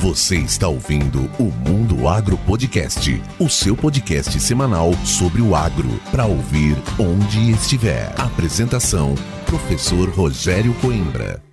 Você está ouvindo o Mundo Agro Podcast, o seu podcast semanal sobre o agro, para ouvir onde estiver. Apresentação: Professor Rogério Coimbra.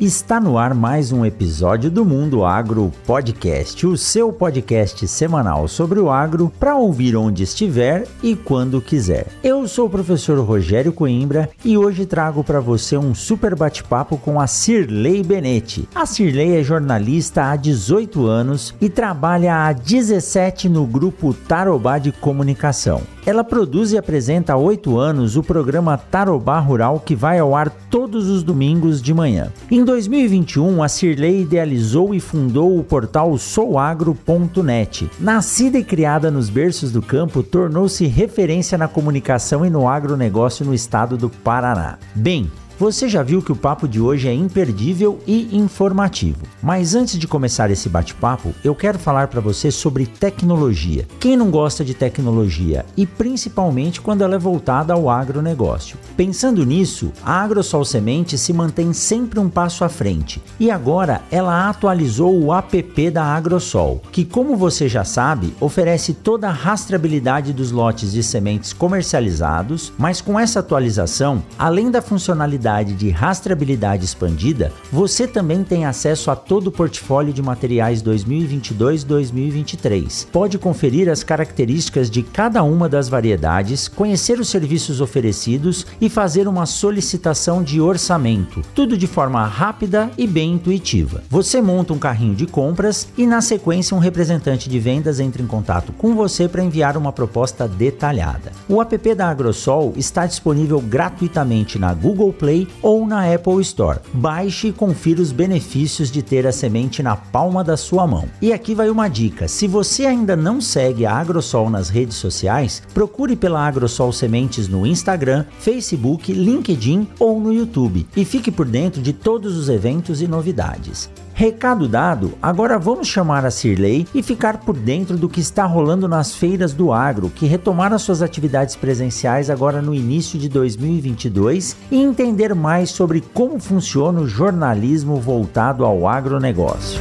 Está no ar mais um episódio do Mundo Agro Podcast, o seu podcast semanal sobre o agro para ouvir onde estiver e quando quiser. Eu sou o professor Rogério Coimbra e hoje trago para você um super bate-papo com a Cirlei Benetti. A Cirlei é jornalista há 18 anos e trabalha há 17 no grupo Tarobá de Comunicação. Ela produz e apresenta há oito anos o programa Tarobá Rural que vai ao ar todos os domingos de manhã. Em 2021, a Cirlei idealizou e fundou o portal souagro.net. Nascida e criada nos berços do campo, tornou-se referência na comunicação e no agronegócio no estado do Paraná. Bem, você já viu que o papo de hoje é imperdível e informativo. Mas antes de começar esse bate-papo, eu quero falar para você sobre tecnologia. Quem não gosta de tecnologia e principalmente quando ela é voltada ao agronegócio? Pensando nisso, a AgroSol Semente se mantém sempre um passo à frente e agora ela atualizou o app da AgroSol, que, como você já sabe, oferece toda a rastreabilidade dos lotes de sementes comercializados, mas com essa atualização, além da funcionalidade de rastreabilidade expandida, você também tem acesso a todo o portfólio de materiais 2022-2023. Pode conferir as características de cada uma das variedades, conhecer os serviços oferecidos e fazer uma solicitação de orçamento, tudo de forma rápida e bem intuitiva. Você monta um carrinho de compras e, na sequência, um representante de vendas entra em contato com você para enviar uma proposta detalhada. O app da Agrosol está disponível gratuitamente na Google Play Play ou na Apple Store. Baixe e confira os benefícios de ter a semente na palma da sua mão. E aqui vai uma dica: se você ainda não segue a Agrosol nas redes sociais, procure pela Agrosol Sementes no Instagram, Facebook, LinkedIn ou no YouTube e fique por dentro de todos os eventos e novidades. Recado dado, agora vamos chamar a Cirlei e ficar por dentro do que está rolando nas feiras do agro, que retomaram suas atividades presenciais agora no início de 2022 e entender mais sobre como funciona o jornalismo voltado ao agronegócio.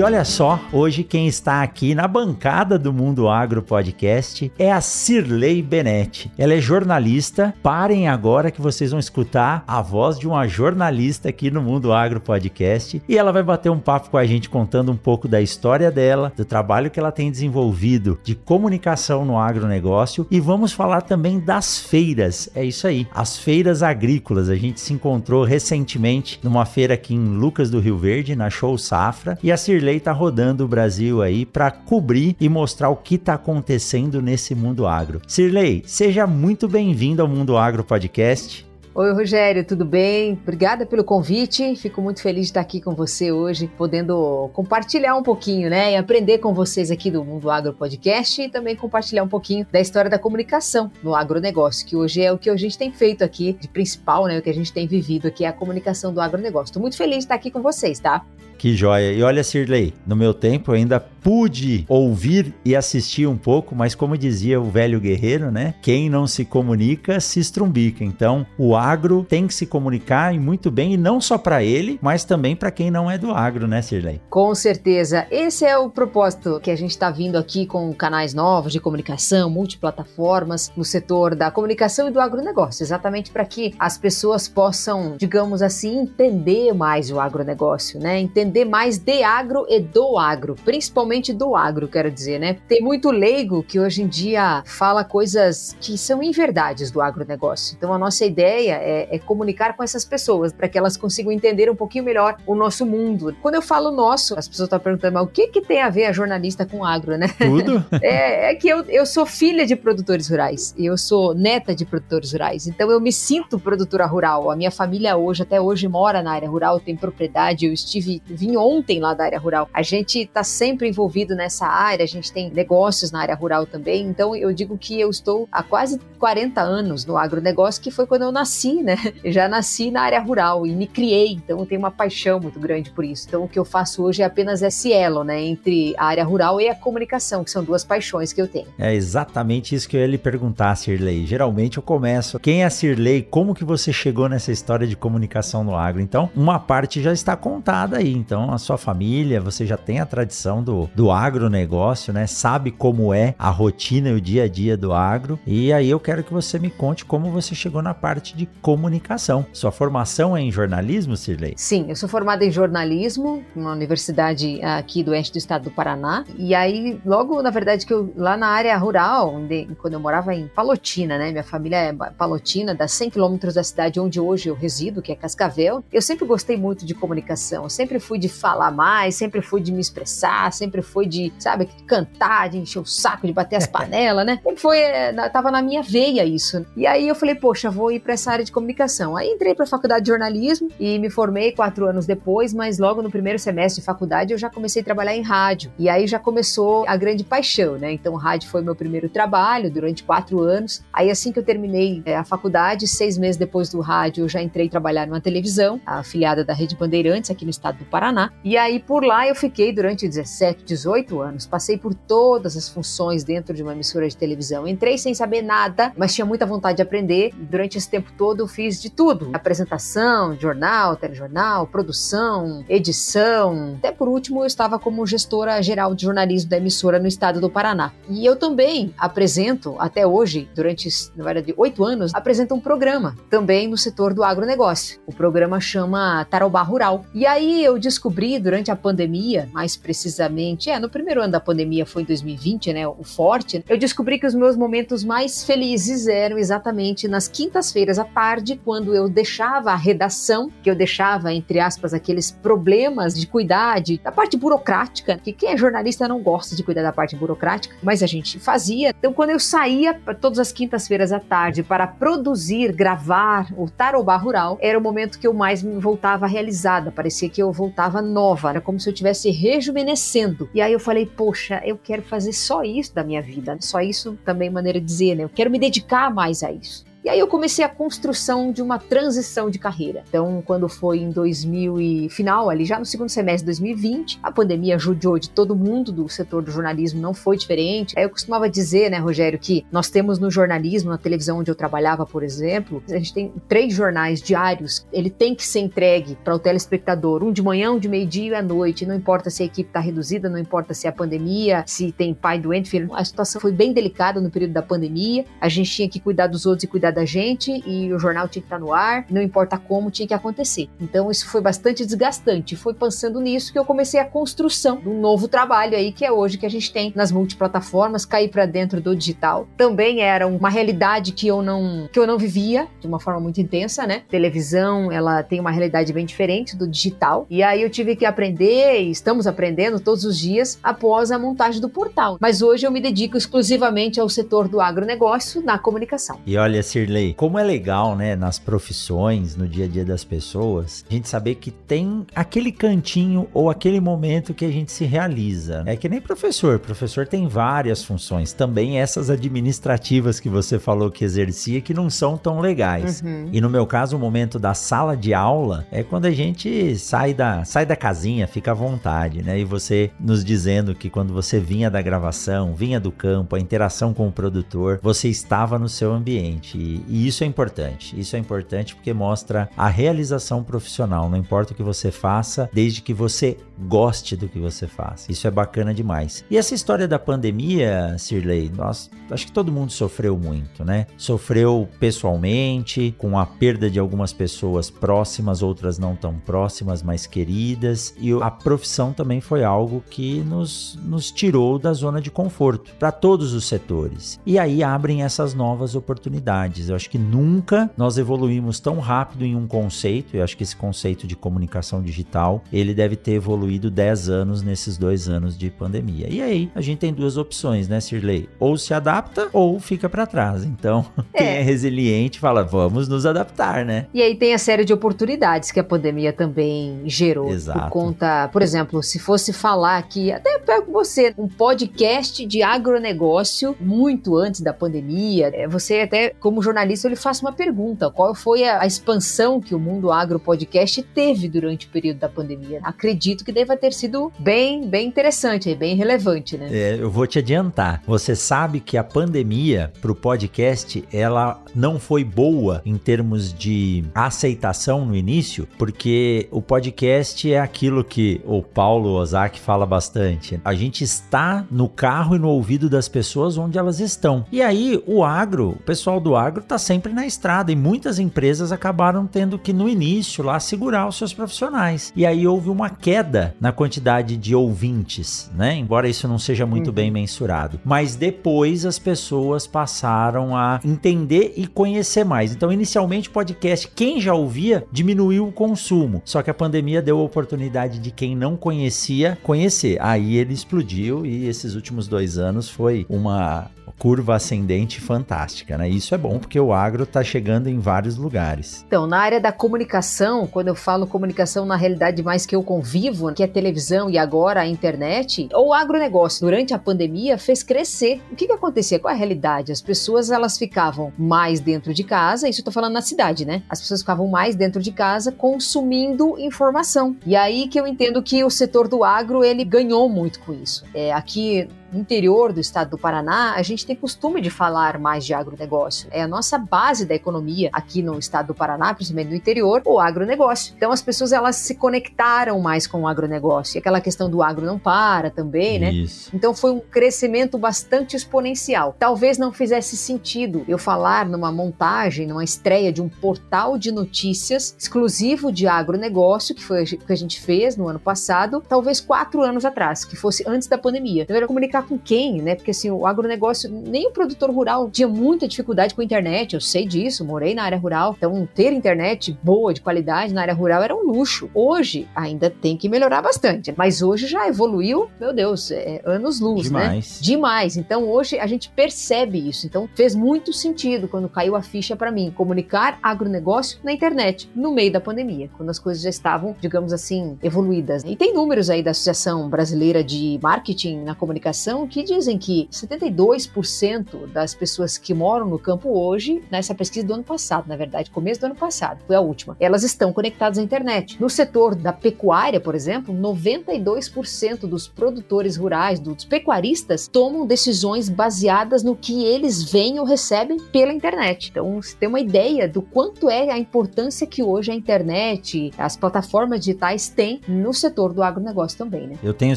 E olha só, hoje quem está aqui na bancada do Mundo Agro Podcast é a Cirlei Benetti. Ela é jornalista. Parem agora que vocês vão escutar a voz de uma jornalista aqui no Mundo Agro Podcast e ela vai bater um papo com a gente contando um pouco da história dela, do trabalho que ela tem desenvolvido de comunicação no agronegócio e vamos falar também das feiras. É isso aí, as feiras agrícolas. A gente se encontrou recentemente numa feira aqui em Lucas do Rio Verde, na Show Safra, e a Cirlei Cirlei tá rodando o Brasil aí para cobrir e mostrar o que tá acontecendo nesse mundo agro. Cirlei, seja muito bem-vindo ao Mundo Agro Podcast. Oi, Rogério, tudo bem? Obrigada pelo convite. Fico muito feliz de estar aqui com você hoje, podendo compartilhar um pouquinho, né? E aprender com vocês aqui do Mundo Agro Podcast e também compartilhar um pouquinho da história da comunicação no agronegócio, que hoje é o que a gente tem feito aqui de principal, né? O que a gente tem vivido aqui é a comunicação do agronegócio. Estou muito feliz de estar aqui com vocês, tá? Que joia. E olha, Sirley, no meu tempo eu ainda pude ouvir e assistir um pouco, mas como dizia o velho guerreiro, né? Quem não se comunica se estrumbica. Então, o agro tem que se comunicar e muito bem, e não só para ele, mas também para quem não é do agro, né, Sirley? Com certeza. Esse é o propósito que a gente está vindo aqui com canais novos de comunicação, multiplataformas no setor da comunicação e do agronegócio, exatamente para que as pessoas possam, digamos assim, entender mais o agronegócio, né? Entender entender mais de agro e do agro, principalmente do agro, quero dizer, né? Tem muito leigo que hoje em dia fala coisas que são inverdades do agronegócio. Então a nossa ideia é, é comunicar com essas pessoas para que elas consigam entender um pouquinho melhor o nosso mundo. Quando eu falo nosso, as pessoas estão perguntando, mas o que, que tem a ver a jornalista com agro, né? Tudo? é, é que eu, eu sou filha de produtores rurais, eu sou neta de produtores rurais, então eu me sinto produtora rural. A minha família hoje, até hoje, mora na área rural, tem propriedade, eu estive vim ontem lá da área rural. A gente está sempre envolvido nessa área, a gente tem negócios na área rural também, então eu digo que eu estou há quase 40 anos no agronegócio, que foi quando eu nasci, né? Eu já nasci na área rural e me criei, então eu tenho uma paixão muito grande por isso. Então o que eu faço hoje é apenas esse elo, né, entre a área rural e a comunicação, que são duas paixões que eu tenho. É exatamente isso que eu ia lhe perguntar, Sirley. Geralmente eu começo, quem é a Sirley? Como que você chegou nessa história de comunicação no agro? Então, uma parte já está contada aí. Então, a sua família, você já tem a tradição do, do agronegócio, né? Sabe como é a rotina e o dia a dia do agro. E aí eu quero que você me conte como você chegou na parte de comunicação. Sua formação é em jornalismo, Sirley? Sim, eu sou formada em jornalismo na universidade aqui do oeste do estado do Paraná. E aí, logo, na verdade, que eu lá na área rural, onde, quando eu morava em Palotina, né? Minha família é Palotina, dá 100 quilômetros da cidade onde hoje eu resido, que é Cascavel. Eu sempre gostei muito de comunicação, eu sempre fui de falar mais, sempre fui de me expressar, sempre fui de, sabe, cantar, de encher o saco, de bater as panelas, né? Sempre foi, eh, tava na minha veia isso. E aí eu falei, poxa, vou ir para essa área de comunicação. Aí entrei para a faculdade de jornalismo e me formei quatro anos depois, mas logo no primeiro semestre de faculdade eu já comecei a trabalhar em rádio. E aí já começou a grande paixão, né? Então rádio foi meu primeiro trabalho durante quatro anos. Aí assim que eu terminei é, a faculdade, seis meses depois do rádio, eu já entrei trabalhar numa televisão, afiliada da Rede Bandeirantes aqui no estado do Paraná. E aí por lá eu fiquei durante 17, 18 anos. Passei por todas as funções dentro de uma emissora de televisão. Entrei sem saber nada, mas tinha muita vontade de aprender. Durante esse tempo todo eu fiz de tudo: apresentação, jornal, telejornal, produção, edição. Até por último eu estava como gestora geral de jornalismo da emissora no estado do Paraná. E eu também apresento, até hoje, durante, na verdade, oito anos, apresento um programa também no setor do agronegócio. O programa chama Tarobá Rural. E aí eu descobri durante a pandemia, mais precisamente, é, no primeiro ano da pandemia foi em 2020, né, o forte, eu descobri que os meus momentos mais felizes eram exatamente nas quintas-feiras à tarde, quando eu deixava a redação, que eu deixava, entre aspas, aqueles problemas de cuidar da parte burocrática, que quem é jornalista não gosta de cuidar da parte burocrática, mas a gente fazia. Então, quando eu saía todas as quintas-feiras à tarde para produzir, gravar o Tarobá Rural, era o momento que eu mais me voltava realizada. Parecia que eu voltava nova, era como se eu estivesse rejuvenescendo. E aí eu falei, poxa, eu quero fazer só isso da minha vida. Só isso também maneira de dizer, né? Eu quero me dedicar mais a isso. E aí eu comecei a construção de uma transição de carreira. Então, quando foi em 2000 e final, ali já no segundo semestre de 2020, a pandemia judiou de todo mundo do setor do jornalismo, não foi diferente. Aí eu costumava dizer, né, Rogério, que nós temos no jornalismo, na televisão onde eu trabalhava, por exemplo, a gente tem três jornais diários, ele tem que ser entregue para o telespectador, um de manhã, um de meio-dia e à noite, não importa se a equipe está reduzida, não importa se é a pandemia, se tem pai doente, filho. A situação foi bem delicada no período da pandemia, a gente tinha que cuidar dos outros e cuidar da gente e o jornal tinha que estar no ar, não importa como, tinha que acontecer. Então isso foi bastante desgastante. Foi pensando nisso que eu comecei a construção de um novo trabalho aí que é hoje que a gente tem nas multiplataformas, cair para dentro do digital. Também era uma realidade que eu não que eu não vivia de uma forma muito intensa, né? Televisão, ela tem uma realidade bem diferente do digital. E aí eu tive que aprender, e estamos aprendendo todos os dias após a montagem do portal. Mas hoje eu me dedico exclusivamente ao setor do agronegócio na comunicação. E olha, se Shirley, como é legal, né, nas profissões, no dia a dia das pessoas, a gente saber que tem aquele cantinho ou aquele momento que a gente se realiza. É que nem professor, professor tem várias funções, também essas administrativas que você falou que exercia que não são tão legais. Uhum. E no meu caso, o momento da sala de aula é quando a gente sai da, sai da casinha, fica à vontade, né? E você nos dizendo que quando você vinha da gravação, vinha do campo, a interação com o produtor, você estava no seu ambiente. E, isso é importante. Isso é importante porque mostra a realização profissional. Não importa o que você faça, desde que você goste do que você faz. Isso é bacana demais. E essa história da pandemia, Sirley, nós acho que todo mundo sofreu muito, né? Sofreu pessoalmente, com a perda de algumas pessoas próximas, outras não tão próximas, mas queridas. E a profissão também foi algo que nos, nos tirou da zona de conforto para todos os setores. E aí abrem essas novas oportunidades novidades. Eu acho que nunca nós evoluímos tão rápido em um conceito. Eu acho que esse conceito de comunicação digital, ele deve ter evoluído 10 anos nesses dois anos de pandemia. E aí, a gente tem duas opções, né, Sirley? Ou se adapta ou fica para trás. Então, é. quem é resiliente fala, vamos nos adaptar, né? E aí tem a série de oportunidades que a pandemia também gerou. Exato. Por conta, por exemplo, se fosse falar aqui, até pego você, um podcast de agronegócio muito antes da pandemia, é, você até, como jornalista, ele faz uma pergunta: qual foi a, a expansão que o Mundo Agro Podcast teve durante o período da pandemia? Acredito que deva ter sido bem, bem interessante, bem relevante, né? É, eu vou te adiantar. Você sabe que a pandemia para o podcast ela não foi boa em termos de aceitação no início, porque o podcast é aquilo que o Paulo Ozaki fala bastante. A gente está no carro e no ouvido das pessoas onde elas estão. E aí o agro, o pessoal do agro está sempre na estrada e muitas empresas acabaram tendo que no início lá segurar os seus profissionais. E aí houve uma queda na quantidade de ouvintes, né? Embora isso não seja muito uhum. bem mensurado. Mas depois as pessoas passaram a entender e conhecer mais. Então, inicialmente, podcast, quem já ouvia, diminuiu o consumo. Só que a pandemia deu a oportunidade de quem não conhecia conhecer. Aí ele explodiu e esses últimos dois anos foi uma curva ascendente fantástica, né? Isso é bom porque o agro está chegando em vários lugares. Então, na área da comunicação, quando eu falo comunicação na realidade mais que eu convivo, que é televisão e agora a internet, o agronegócio durante a pandemia fez crescer. O que que acontecia? Qual é a realidade? As pessoas elas ficavam mais dentro de casa, isso eu tô falando na cidade, né? As pessoas ficavam mais dentro de casa consumindo informação. E aí que eu entendo que o setor do agro ele ganhou muito com isso. É, aqui interior do estado do Paraná, a gente tem costume de falar mais de agronegócio. É a nossa base da economia aqui no estado do Paraná, principalmente no interior, o agronegócio. Então as pessoas elas se conectaram mais com o agronegócio. E aquela questão do agro não para também, né? Isso. Então foi um crescimento bastante exponencial. Talvez não fizesse sentido eu falar numa montagem, numa estreia de um portal de notícias exclusivo de agronegócio, que foi o que a gente fez no ano passado, talvez quatro anos atrás, que fosse antes da pandemia. Então era com quem, né? Porque assim, o agronegócio, nem o produtor rural tinha muita dificuldade com a internet, eu sei disso, morei na área rural, então ter internet boa, de qualidade na área rural era um luxo. Hoje ainda tem que melhorar bastante, mas hoje já evoluiu, meu Deus, é, anos luz, né? Demais. né? Demais. Então hoje a gente percebe isso. Então fez muito sentido quando caiu a ficha para mim comunicar agronegócio na internet no meio da pandemia, quando as coisas já estavam, digamos assim, evoluídas. E tem números aí da Associação Brasileira de Marketing na Comunicação que dizem que 72% das pessoas que moram no campo hoje, nessa pesquisa do ano passado, na verdade, começo do ano passado, foi a última, elas estão conectadas à internet. No setor da pecuária, por exemplo, 92% dos produtores rurais, dos pecuaristas, tomam decisões baseadas no que eles veem ou recebem pela internet. Então, você tem uma ideia do quanto é a importância que hoje a internet, as plataformas digitais têm no setor do agronegócio também, né? Eu tenho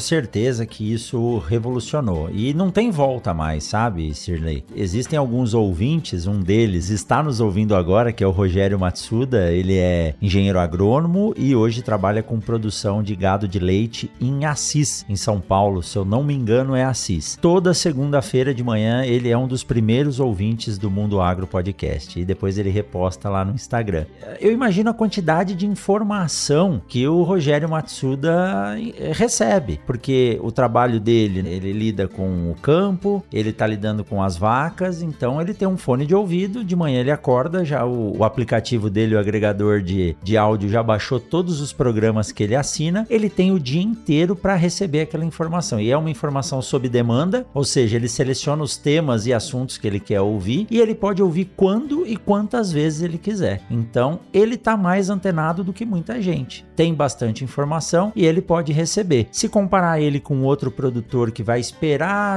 certeza que isso revolucionou E não tem volta mais, sabe, Sirley? Existem alguns ouvintes, um deles está nos ouvindo agora, que é o Rogério Matsuda. Ele é engenheiro agrônomo e hoje trabalha com produção de gado de leite em Assis, em São Paulo. Se eu não me engano, é Assis. Toda segunda-feira de manhã ele é um dos primeiros ouvintes do Mundo Agro Podcast e depois ele reposta lá no Instagram. Eu imagino a quantidade de informação que o Rogério Matsuda eh, recebe, porque o trabalho dele, ele lida com o campo, ele tá lidando com as vacas, então ele tem um fone de ouvido, de manhã ele acorda, já o, o aplicativo dele, o agregador de, de áudio já baixou todos os programas que ele assina, ele tem o dia inteiro para receber aquela informação. E é uma informação sob demanda, ou seja, ele seleciona os temas e assuntos que ele quer ouvir e ele pode ouvir quando e quantas vezes ele quiser. Então, ele tá mais antenado do que muita gente. Tem bastante informação e ele pode receber. Se comparar ele com outro produtor que vai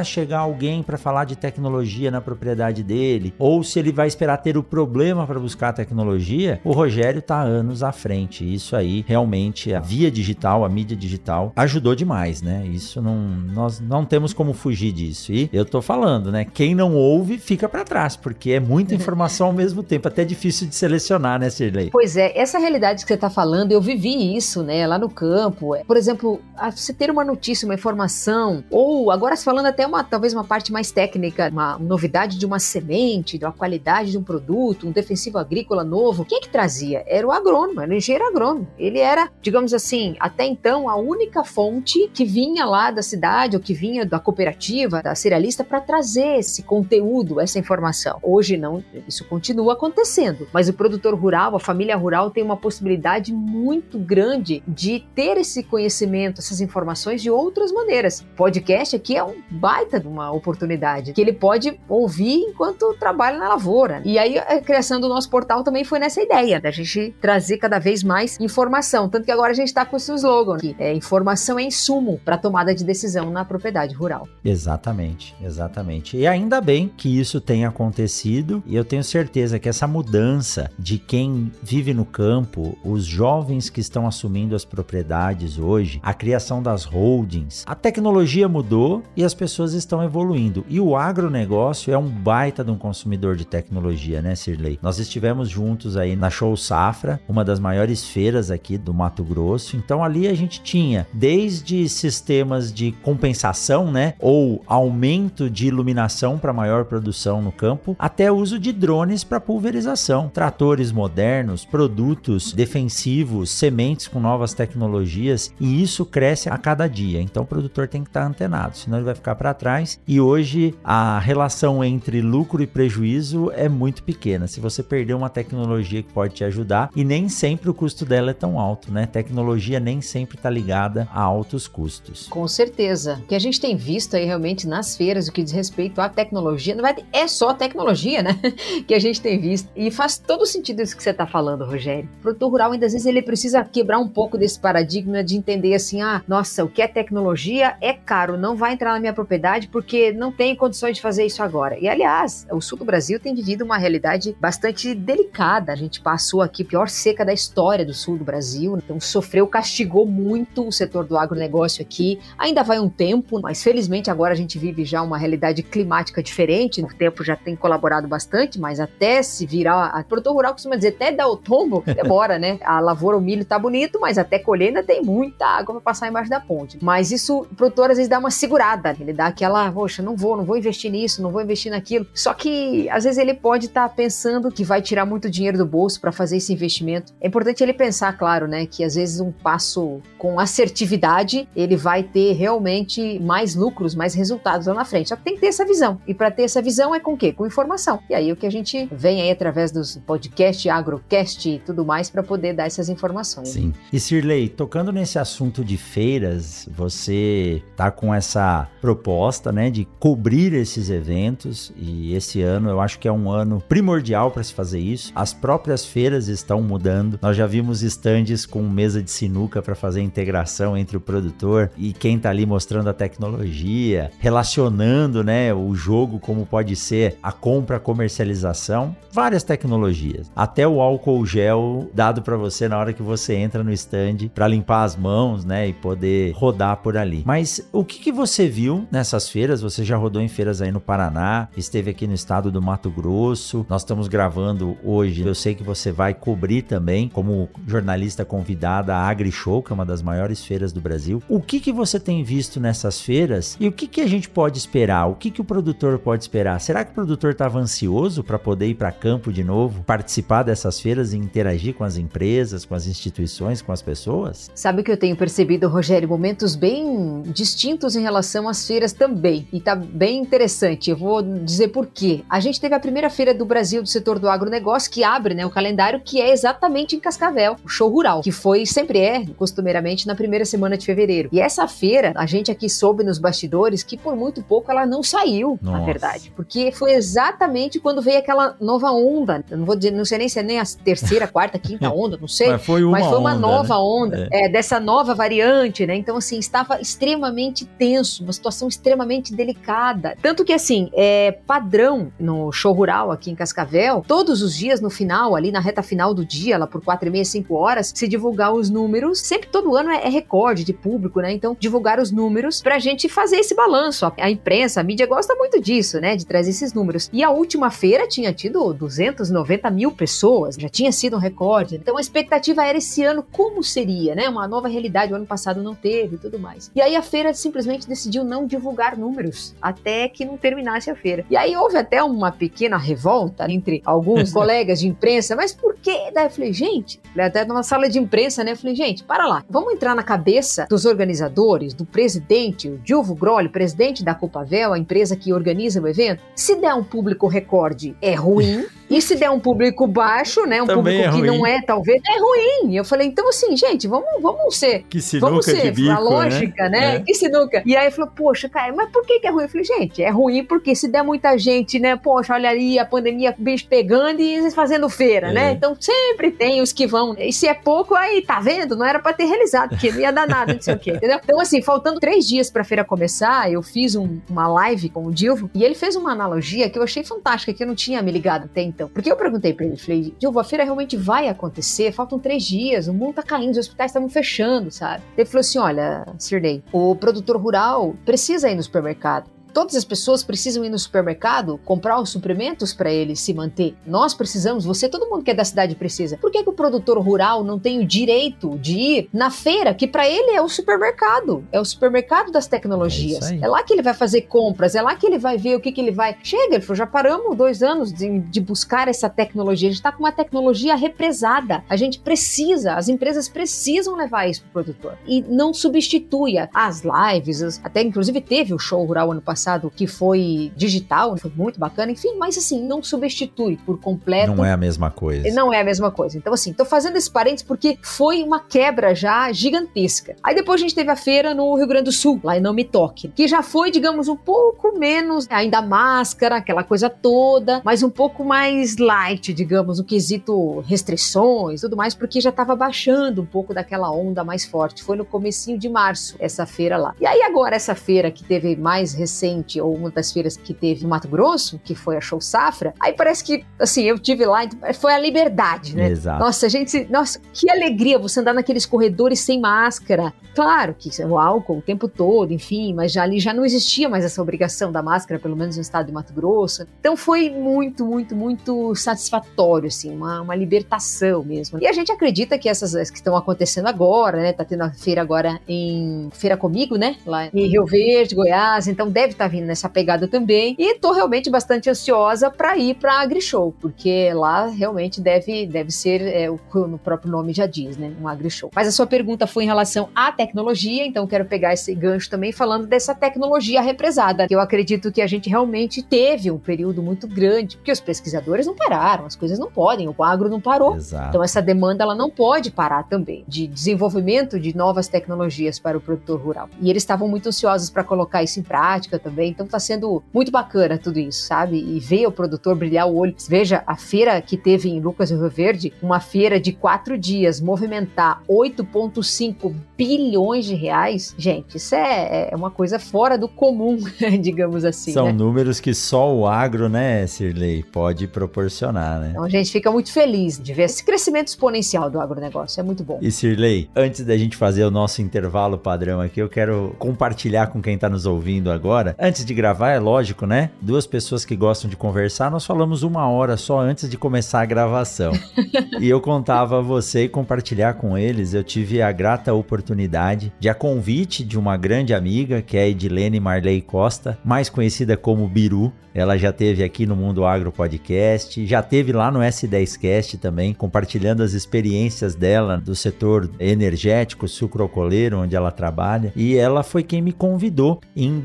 chegar alguém para falar de tecnologia na propriedade dele, ou se ele vai esperar ter o problema para buscar a tecnologia, o Rogério está anos à frente. Isso aí, realmente, a via digital, a mídia digital, ajudou demais, né? Isso não, nós não temos como fugir disso. E eu tô falando, né? Quem não ouve fica para trás, porque é muita informação ao mesmo tempo, até difícil de selecionar, né, Sirley? Pois é, essa realidade que você está falando, eu vivi isso, né, lá no campo. Por exemplo, você ter uma notícia, uma informação, ou agora Agora, falando até uma, talvez uma parte mais técnica, uma novidade de uma semente, da qualidade de um produto, um defensivo agrícola novo, quem é que trazia? Era o agrônomo, era o engenheiro agrônomo. Ele era, digamos assim, até então, a única fonte que vinha lá da cidade ou que vinha da cooperativa, da cerealista, para trazer esse conteúdo, essa informação. Hoje não, isso continua acontecendo, mas o produtor rural, a família rural tem uma possibilidade muito grande de ter esse conhecimento, essas informações de outras maneiras. Podcast aqui é um baita de uma oportunidade que ele pode ouvir enquanto trabalha na lavoura. E aí a criação do nosso portal também foi nessa ideia, da gente trazer cada vez mais informação. Tanto que agora a gente está com esse slogan aqui: é, informação é insumo para tomada de decisão na propriedade rural. Exatamente, exatamente. E ainda bem que isso tenha acontecido, e eu tenho certeza que essa mudança de quem vive no campo, os jovens que estão assumindo as propriedades hoje, a criação das holdings, a tecnologia mudou e as pessoas estão evoluindo. E o agronegócio é um baita de um consumidor de tecnologia, né, Sirley? Nós estivemos juntos aí na Show Safra, uma das maiores feiras aqui do Mato Grosso. Então ali a gente tinha desde sistemas de compensação, né, ou aumento de iluminação para maior produção no campo, até uso de drones para pulverização, tratores modernos, produtos defensivos, sementes com novas tecnologias, e isso cresce a cada dia. Então o produtor tem que estar antenado, senão ele vai ficar para trás. E hoje a relação entre lucro e prejuízo é muito pequena. Se você perder uma tecnologia que pode te ajudar, e nem sempre o custo dela é tão alto, né? Tecnologia nem sempre está ligada a altos custos. Com certeza. O que a gente tem visto aí realmente nas feiras, o que diz respeito à tecnologia, não é só tecnologia, né? que a gente tem visto. E faz todo sentido isso que você está falando, Rogério. O produtor rural, ainda às vezes, ele precisa quebrar um pouco desse paradigma de entender assim: ah, nossa, o que é tecnologia é caro, não vai entrar na minha propriedade porque não tem condições de fazer isso agora. E aliás, o sul do Brasil tem vivido uma realidade bastante delicada. A gente passou aqui a pior seca da história do sul do Brasil, então sofreu, castigou muito o setor do agronegócio aqui. Ainda vai um tempo, mas felizmente agora a gente vive já uma realidade climática diferente. O tempo já tem colaborado bastante, mas até se virar. A produtor rural costuma dizer até dar o tombo, demora, né? A lavoura, o milho tá bonito, mas até colher ainda tem muita água para passar embaixo da ponte. Mas isso, o produtor às vezes dá uma segurada, ele dá aquela, poxa, não vou, não vou investir nisso, não vou investir naquilo. Só que às vezes ele pode estar tá pensando que vai tirar muito dinheiro do bolso para fazer esse investimento. É importante ele pensar, claro, né, que às vezes um passo com assertividade, ele vai ter realmente mais lucros, mais resultados lá na frente. Só que tem que ter essa visão. E para ter essa visão é com o quê? Com informação. E aí o que a gente vem aí através dos podcasts, agrocast e tudo mais para poder dar essas informações. Sim. E Sirley, tocando nesse assunto de feiras, você tá com essa proposta, né, de cobrir esses eventos e esse ano eu acho que é um ano primordial para se fazer isso. As próprias feiras estão mudando. Nós já vimos estandes com mesa de sinuca para fazer integração entre o produtor e quem tá ali mostrando a tecnologia, relacionando, né, o jogo como pode ser a compra, a comercialização, várias tecnologias. Até o álcool gel dado para você na hora que você entra no stand para limpar as mãos, né, e poder rodar por ali. Mas o que, que você viu nessas feiras? Você já rodou em feiras aí no Paraná, esteve aqui no estado do Mato Grosso. Nós estamos gravando hoje. Eu sei que você vai cobrir também como jornalista convidada a AgriShow, que é uma das maiores feiras do Brasil. O que, que você tem visto nessas feiras e o que, que a gente pode esperar? O que, que o produtor pode esperar? Será que o produtor estava ansioso para poder ir para campo de novo, participar dessas feiras e interagir com as empresas, com as instituições, com as pessoas? Sabe o que eu tenho percebido, Rogério? Momentos bem distintos em relação às feiras também. E tá bem interessante. Eu vou dizer por quê. A gente teve a primeira feira do Brasil do setor do agronegócio que abre né, o calendário, que é exatamente em Cascavel, o show rural, que foi sempre é, costumeiramente, na primeira semana de fevereiro. E essa feira, a gente aqui soube nos bastidores que por muito pouco ela não saiu, Nossa. na verdade. Porque foi exatamente quando veio aquela nova onda. Eu não vou dizer, não sei nem se é nem a terceira, quarta, quinta onda, não sei. Mas foi uma, mas foi uma onda, nova né? onda, é. É, dessa nova variante, né? Então, assim, estava extremamente tenso, uma situação extremamente delicada. Tanto que, assim, é padrão no show rural aqui em Cascavel, todos os dias no final, ali na reta final do dia, lá por quatro e meia, cinco horas, se divulgar os números. Sempre todo ano é, é recorde de público, né? Então, divulgar os números pra gente fazer esse balanço. A, a imprensa, a mídia gosta muito disso, né? De trazer esses números. E a última feira tinha tido 290 mil pessoas, já tinha sido um recorde. Então, a expectativa era esse ano como seria, né? Uma nova realidade. O ano passado não teve e tudo mais. E aí a feira simplesmente decidiu decidiu não divulgar números até que não terminasse a feira. E aí houve até uma pequena revolta entre alguns colegas de imprensa, mas por quê? Daí eu falei, gente, até numa sala de imprensa, né? Eu falei, gente, para lá, vamos entrar na cabeça dos organizadores, do presidente, o Dilvo Grolli, presidente da Copavel, a empresa que organiza o evento. Se der um público recorde, é ruim. E se der um público baixo, né? Um Também público é que não é, talvez, é ruim. Eu falei, então assim, gente, vamos, vamos ser Que sinuca Vamos ser, de bico, a lógica, né? É. Que sinuca. E aí ele falou, poxa, cara, mas por que, que é ruim? Eu falei, gente, é ruim porque se der muita gente, né? Poxa, olha ali a pandemia, bicho pegando e eles fazendo feira, É. né? Então sempre tem os que vão. E se é pouco, aí, tá vendo? Não era pra ter realizado, porque não ia dar nada, não sei o quê, entendeu? Então, assim, faltando três dias pra feira começar, eu fiz um- uma live com o Dilvo e ele fez uma analogia que eu achei fantástica, que eu não tinha me ligado até então. Porque eu perguntei pra ele, falei, Dilvo, a feira realmente vai acontecer? Faltam três dias, o mundo tá caindo, os hospitais estavam fechando, sabe? Ele falou assim: olha, Sirley, o produtor rural precisa ir no supermercado. Todas as pessoas precisam ir no supermercado comprar os suprimentos para ele se manter. Nós precisamos, você, todo mundo que é da cidade precisa. Por que, que o produtor rural não tem o direito de ir na feira, que para ele é o supermercado? É o supermercado das É tecnologias. aí. É, lá que ele vai fazer compras, é lá que ele vai ver o que, que ele vai. Chega, ele falou, já paramos dois anos de, de buscar essa tecnologia. A gente está com uma tecnologia represada. A gente precisa, as empresas precisam levar isso para o produtor. E não substitui as lives, as- até inclusive teve o show rural ano passado que foi digital, foi muito bacana, enfim, mas assim, não substitui por completo. Não é a mesma coisa. Não é a mesma coisa. Então, assim, tô fazendo esse parênteses porque foi uma quebra já gigantesca. Aí depois a gente teve a feira no Rio Grande do Sul, lá em Não Me Toque, que já foi, digamos, um pouco menos, ainda máscara, aquela coisa toda, mas um pouco mais light, digamos, no quesito restrições tudo mais, porque já tava baixando um pouco daquela onda mais forte. Foi no comecinho de março, essa feira lá. E aí agora, essa feira que teve mais recente, ou uma das feiras que teve no Mato Grosso, que foi a Show Safra, aí parece que, assim, eu tive lá, foi a liberdade, né? Exato. Nossa, gente, nossa, que alegria você andar naqueles corredores sem máscara. Claro que é o álcool o tempo todo, enfim, mas já ali já não existia mais essa obrigação da máscara, pelo menos no estado de Mato Grosso. Então foi muito, muito, muito satisfatório, assim, uma, uma libertação mesmo. E a gente acredita que essas as que estão acontecendo agora, né? Tá tendo a feira agora em Feira Comigo, né? Lá em Rio Verde, Goiás, então deve estar vindo nessa pegada também. E tô realmente bastante ansiosa para ir para AgriShow, porque lá realmente deve, deve ser é, o que o próprio nome já diz, né? Um AgriShow. Mas a sua pergunta foi em relação à tecnologia, então quero pegar esse gancho também falando dessa tecnologia represada, que eu acredito que a gente realmente teve um período muito grande, porque os pesquisadores não pararam, as coisas não podem, o agro não parou. Exato. Então essa demanda ela não pode parar também de desenvolvimento de novas tecnologias para o produtor rural. E eles estavam muito ansiosos para colocar isso em prática também. Então está sendo muito bacana tudo isso, sabe? E ver o produtor brilhar o olho. Veja a feira que teve em Lucas do Rio Verde, uma feira de quatro dias, movimentar 8,5 bilhões de reais. Gente, isso é, é uma coisa fora do comum, digamos assim. São né? números que só o agro, né, Sirley, pode proporcionar, né? Então a gente fica muito feliz de ver esse crescimento exponencial do agronegócio. É muito bom. E Sirley, antes da gente fazer o nosso intervalo padrão aqui, eu quero compartilhar com quem está nos ouvindo agora. Antes de gravar, é lógico, né? Duas pessoas que gostam de conversar, nós falamos uma hora só antes de começar a gravação. e eu contava a você e compartilhar com eles, eu tive a grata oportunidade de, a convite de uma grande amiga, que é a Edilene Marley Costa, mais conhecida como Biru, ela já teve aqui no Mundo Agro Podcast, já teve lá no S10Cast também, compartilhando as experiências dela do setor energético, sucrocoleiro, onde ela trabalha. E ela foi quem me convidou em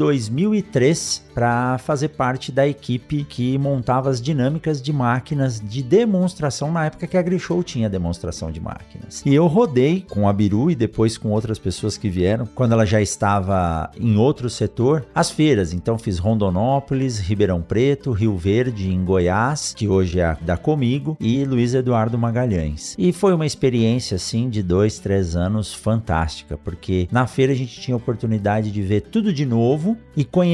2003 para fazer parte da equipe que montava as dinâmicas de máquinas de demonstração na época que a AgriShow tinha demonstração de máquinas. E eu rodei com a Biru e depois com outras pessoas que vieram, quando ela já estava em outro setor, as feiras. Então fiz Rondonópolis, Ribeirão Preto, Rio Verde, em Goiás, que hoje é da Comigo, e Luiz Eduardo Magalhães. E foi uma experiência, assim, de dois, três anos fantástica, porque na feira a gente tinha a oportunidade de ver tudo de novo e conhecer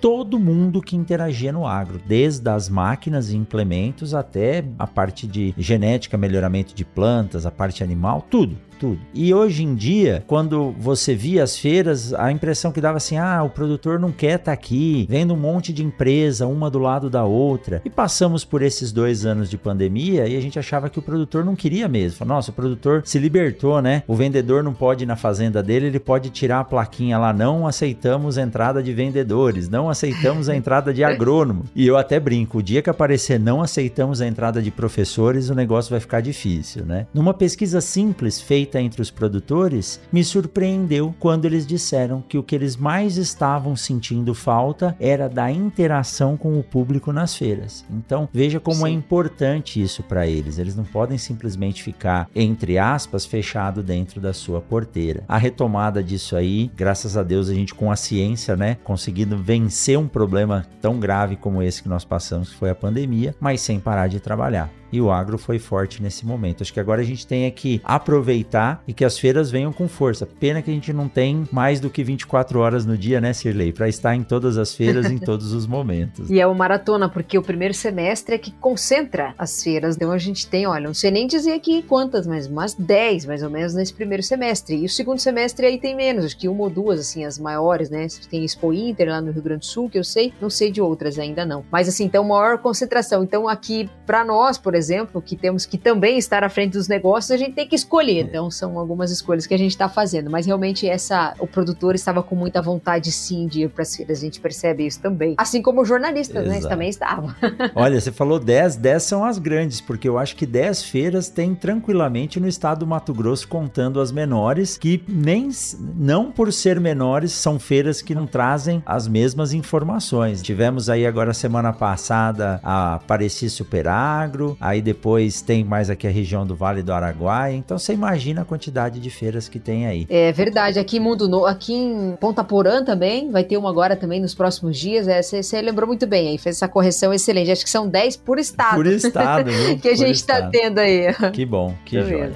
todo mundo que interagia no agro, desde as máquinas e implementos até a parte de genética, melhoramento de plantas, a parte animal, tudo. Tudo. E hoje em dia, quando você via as feiras, a impressão que dava assim: ah, o produtor não quer estar tá aqui, vendo um monte de empresa, uma do lado da outra. E passamos por esses dois anos de pandemia e a gente achava que o produtor não queria mesmo. Nossa, o produtor se libertou, né? O vendedor não pode ir na fazenda dele, ele pode tirar a plaquinha lá, não aceitamos entrada de vendedores, não aceitamos a entrada de agrônomo. E eu até brinco, o dia que aparecer não aceitamos a entrada de professores, o negócio vai ficar difícil, né? Numa pesquisa simples feita entre os produtores, me surpreendeu quando eles disseram que o que eles mais estavam sentindo falta era da interação com o público nas feiras. Então, veja como é Sim. é importante isso para eles. Eles não podem simplesmente ficar, entre aspas, fechado dentro da sua porteira. A retomada disso aí, graças a Deus, a gente com a ciência, né, conseguindo vencer um problema tão grave como esse que nós passamos, que foi a pandemia, mas sem parar de trabalhar e o agro foi forte nesse momento. Acho que agora a gente tem é que aproveitar e que as feiras venham com força. Pena que a gente não tem mais do que 24 horas no dia, né, Sirley, para estar em todas as feiras em todos os momentos. E é uma maratona, porque o primeiro semestre é que concentra as feiras. Então a gente tem, olha, não sei nem dizer aqui quantas, mas umas 10 mais ou menos nesse primeiro semestre. E o segundo semestre aí tem menos, acho que uma ou duas, assim, as maiores, né? Tem Expo Inter lá no Rio Grande do Sul, que eu sei, não sei de outras ainda não. Mas assim, então maior concentração. Então aqui, para nós, por exemplo, que temos que também estar à frente dos negócios, a gente tem que escolher. Então, são algumas escolhas que a gente está fazendo. Mas realmente, essa o produtor estava com muita vontade, sim, de ir para as feiras. A gente percebe isso também. Assim como os jornalistas, Exato. né? Eles também estavam. Olha, você falou 10, 10 são as grandes, porque eu acho que 10 feiras tem tranquilamente no estado do Mato Grosso, contando as menores, que nem, não por ser menores, são feiras que não trazem as mesmas informações. Tivemos aí agora semana passada a Pareci Super Agro, aí depois tem mais aqui a região do Vale do Araguaia. Então você imagina a quantidade de feiras que tem aí. É verdade. Aqui em Mundo Novo, aqui em Ponta Porã também, vai ter uma agora também nos próximos dias. É, você, você lembrou muito bem aí, fez essa correção excelente. Acho que são 10 por estado. Por estado, viu? que a gente está tendo aí. Que bom, que joia.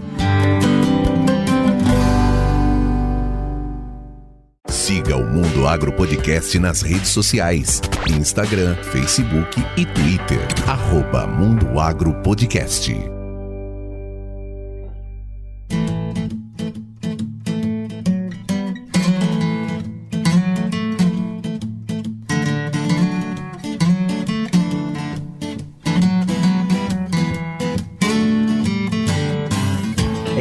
Siga o Mundo Agro Podcast nas redes sociais: Instagram, Facebook e Twitter. Arroba Mundo Agro Podcast.